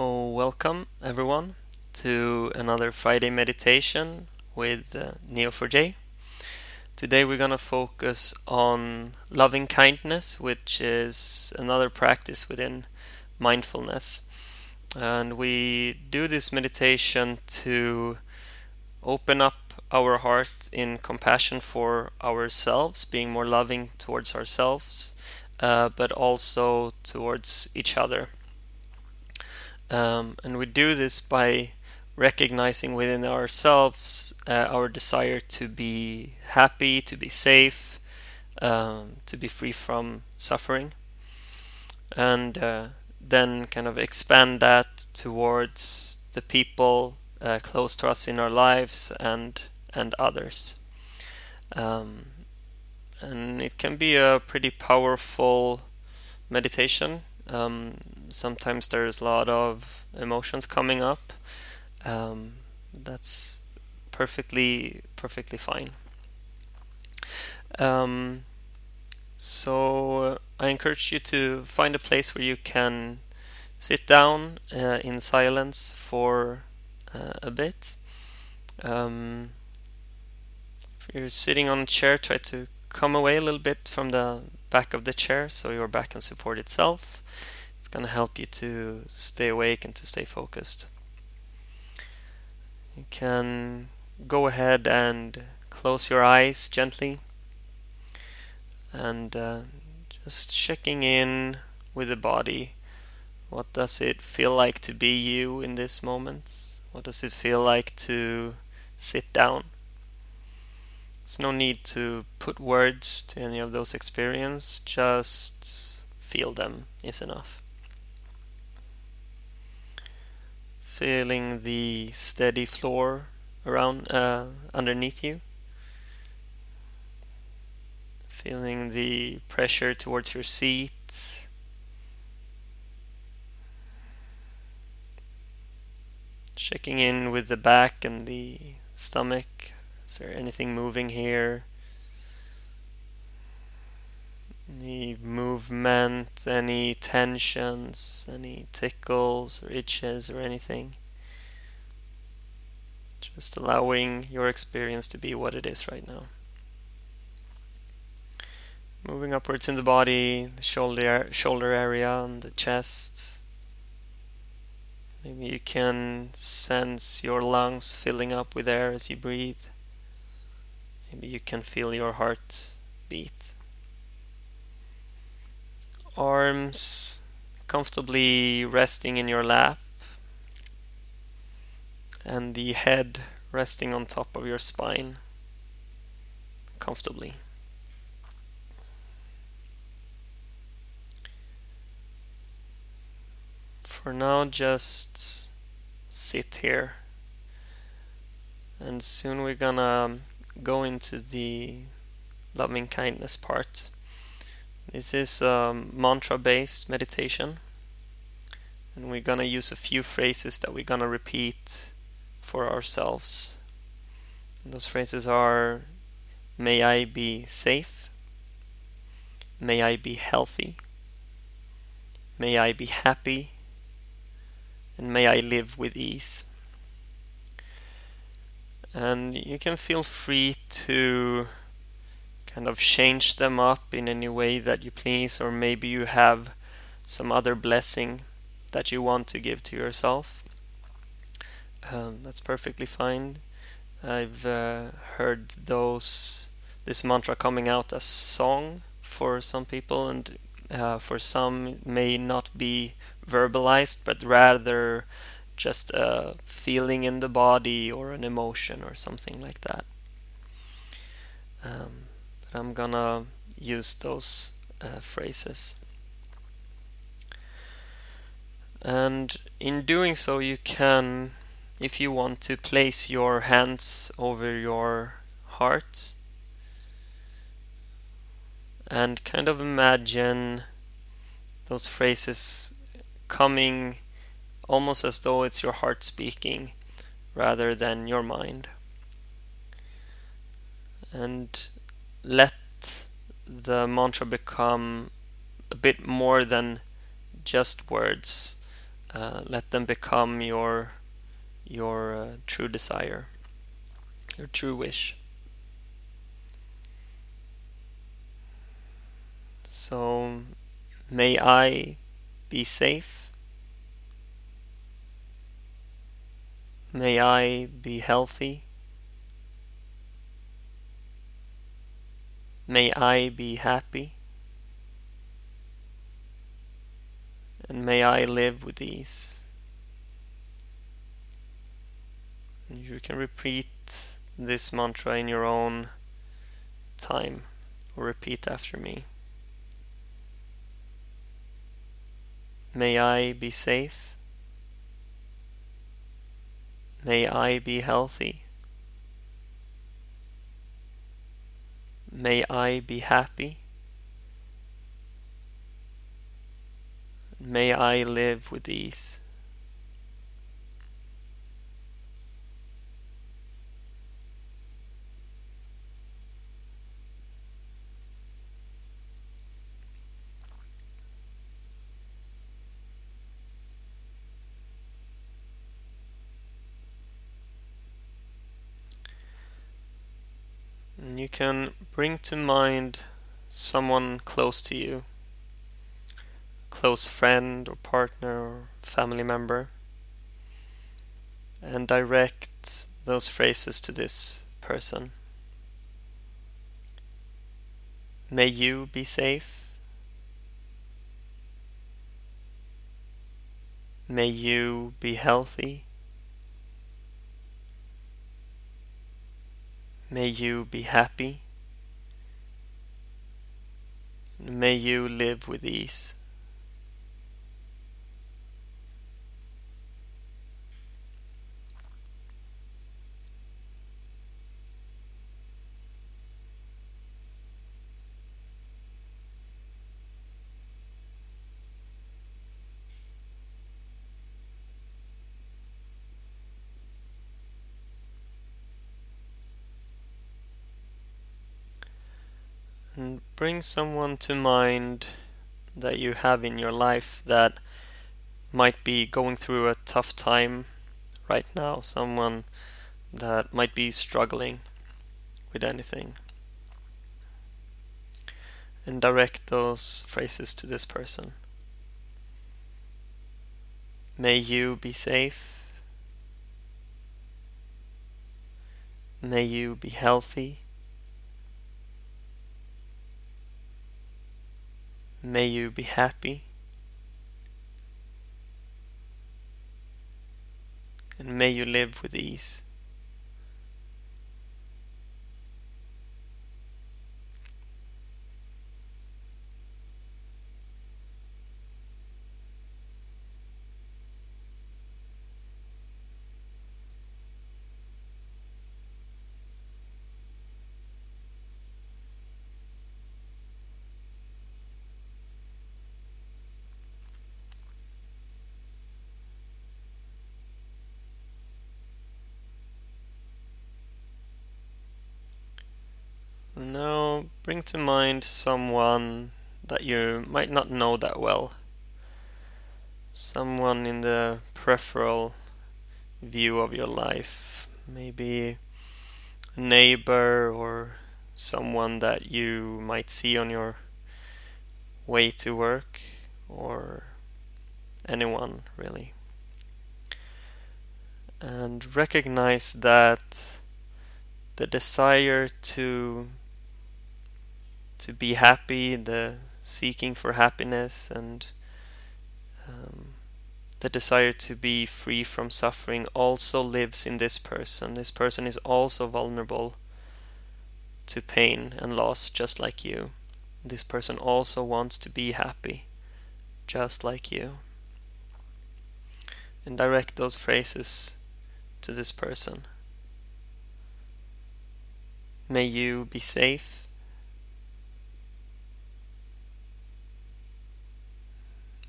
Oh, welcome everyone to another Friday meditation with uh, Neo4j. Today we're going to focus on loving kindness, which is another practice within mindfulness. And we do this meditation to open up our heart in compassion for ourselves, being more loving towards ourselves, uh, but also towards each other. Um, and we do this by recognizing within ourselves uh, our desire to be happy, to be safe, um, to be free from suffering, and uh, then kind of expand that towards the people uh, close to us in our lives and and others. Um, and it can be a pretty powerful meditation um, sometimes there's a lot of emotions coming up. Um, that's perfectly perfectly fine. Um, so I encourage you to find a place where you can sit down uh, in silence for uh, a bit. Um, if you're sitting on a chair, try to come away a little bit from the back of the chair so your back can support itself. It's going to help you to stay awake and to stay focused. You can go ahead and close your eyes gently and uh, just checking in with the body. What does it feel like to be you in this moment? What does it feel like to sit down? There's no need to put words to any of those experiences, just feel them is enough. Feeling the steady floor around uh, underneath you. Feeling the pressure towards your seat. Checking in with the back and the stomach is there anything moving here? Any movement, any tensions, any tickles or itches or anything? Just allowing your experience to be what it is right now. Moving upwards in the body, the shoulder shoulder area and the chest. Maybe you can sense your lungs filling up with air as you breathe. Maybe you can feel your heart beat. Arms comfortably resting in your lap, and the head resting on top of your spine comfortably. For now, just sit here, and soon we're gonna go into the loving kindness part. This is um, a mantra based meditation, and we're gonna use a few phrases that we're gonna repeat for ourselves. And those phrases are May I be safe, may I be healthy, may I be happy, and may I live with ease and you can feel free to kind of change them up in any way that you please or maybe you have some other blessing that you want to give to yourself. Um, that's perfectly fine. I've uh, heard those this mantra coming out as song for some people and uh, for some may not be verbalized but rather just a feeling in the body or an emotion or something like that. Um, but I'm gonna use those uh, phrases. And in doing so, you can, if you want to, place your hands over your heart and kind of imagine those phrases coming almost as though it's your heart speaking rather than your mind. And let the mantra become a bit more than just words. uh, let them become your your uh, true desire, your true wish. So, may I be safe. May I be healthy. May I be happy. And may I live with ease. And You can repeat this mantra in your own time or repeat after me. May I be safe. May I be healthy. May I be happy. May I live with ease. And you can bring to mind someone close to you, close friend or partner or family member, and direct those phrases to this person. May you be safe. May you be healthy. May you be happy. May you live with ease. Mm, bring someone to mind that you have in your life that might be going through a tough time right now, someone that might be struggling with anything. And direct those phrases to this person. May you be safe. May you be healthy. May you be happy. And may you live with ease. Now bring to mind someone that you might not know that well. Someone in the peripheral view of your life. Maybe a neighbor or someone that you might see on your way to work or anyone really. And recognize that the desire to to be happy, the seeking for happiness, and um, the desire to be free from suffering also lives in this person. This person is also vulnerable to pain and loss, just like you. This person also wants to be happy, just like you. And direct those phrases to this person. May you be safe.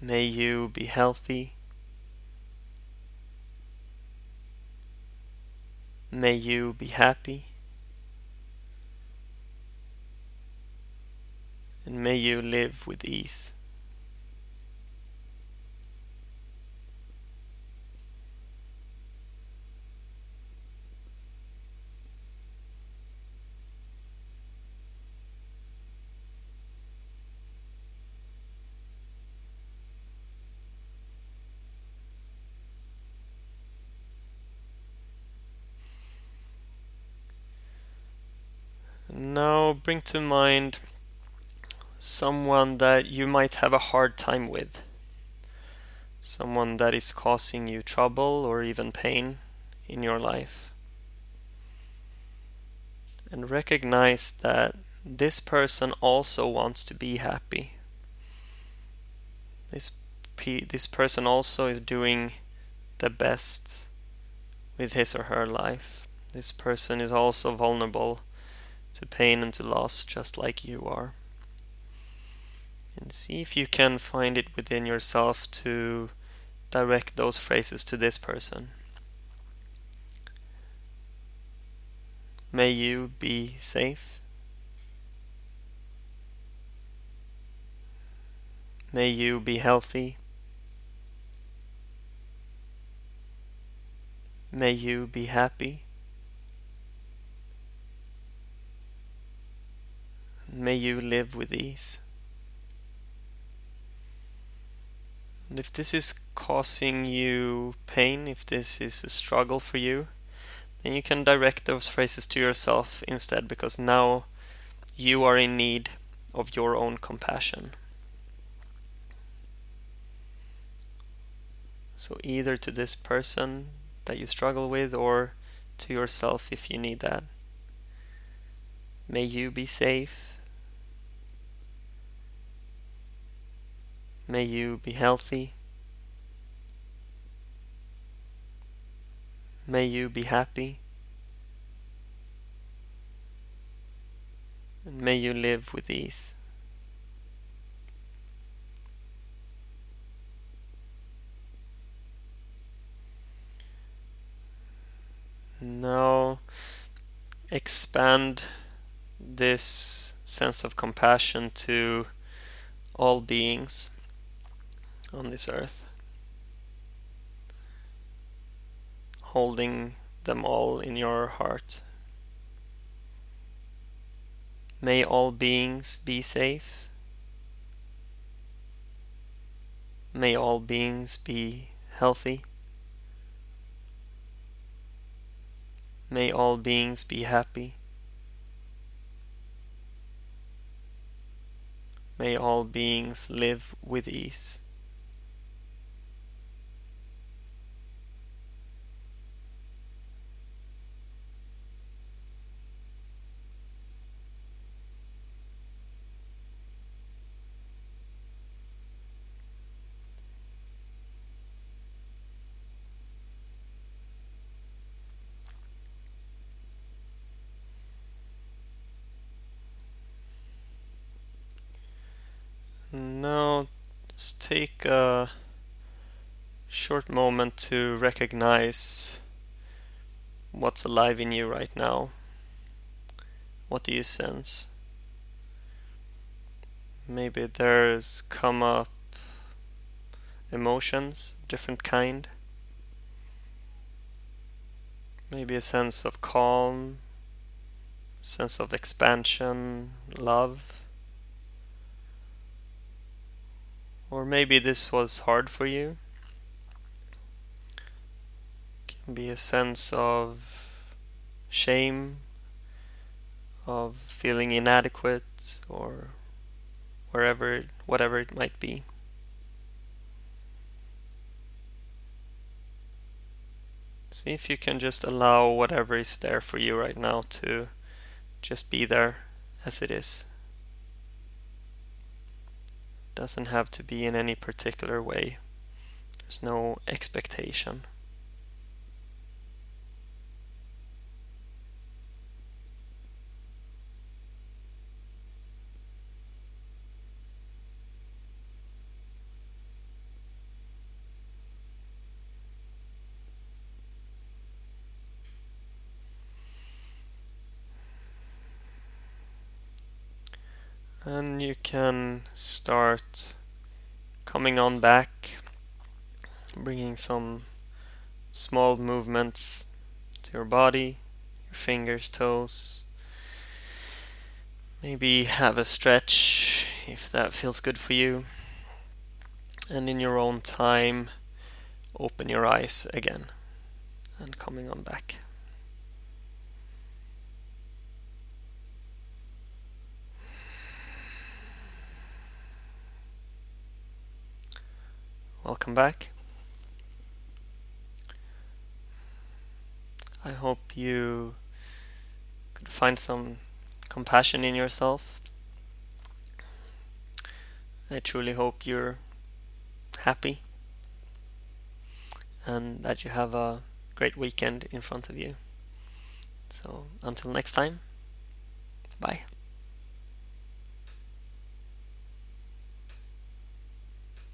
May you be healthy. May you be happy. And may you live with ease. Bring to mind someone that you might have a hard time with, someone that is causing you trouble or even pain in your life. And recognize that this person also wants to be happy. This pe- this person also is doing the best with his or her life. This person is also vulnerable to pain and to loss just like you are. And see if you can find it within yourself to direct those phrases to this person. May you be safe. May you be healthy. May you be happy. May you live with ease. And if this is causing you pain, if this is a struggle for you, then you can direct those phrases to yourself instead because now you are in need of your own compassion. So, either to this person that you struggle with or to yourself if you need that. May you be safe. May you be healthy. May you be happy. And may you live with ease. Now expand this sense of compassion to all beings on this earth, holding them all in your heart. May all beings be safe. May all beings be healthy. May all beings be happy. May all beings live with ease. Now, just take a short moment to recognize what's alive in you right now. What do you sense? Maybe there's come up emotions, different kind. Maybe a sense of calm, sense of expansion, love. Or maybe this was hard for you. It can be a sense of shame, of feeling inadequate, or wherever, whatever it might be. See if you can just allow whatever is there for you right now to just be there as it is doesn't have to be in any particular way. There's no expectation. And you can start coming on back, bringing some small movements to your body, your fingers, toes. Maybe have a stretch if that feels good for you. And in your own time, open your eyes again and coming on back. Welcome back. I hope you could find some compassion in yourself. I truly hope you're happy and that you have a great weekend in front of you. So until next time, bye.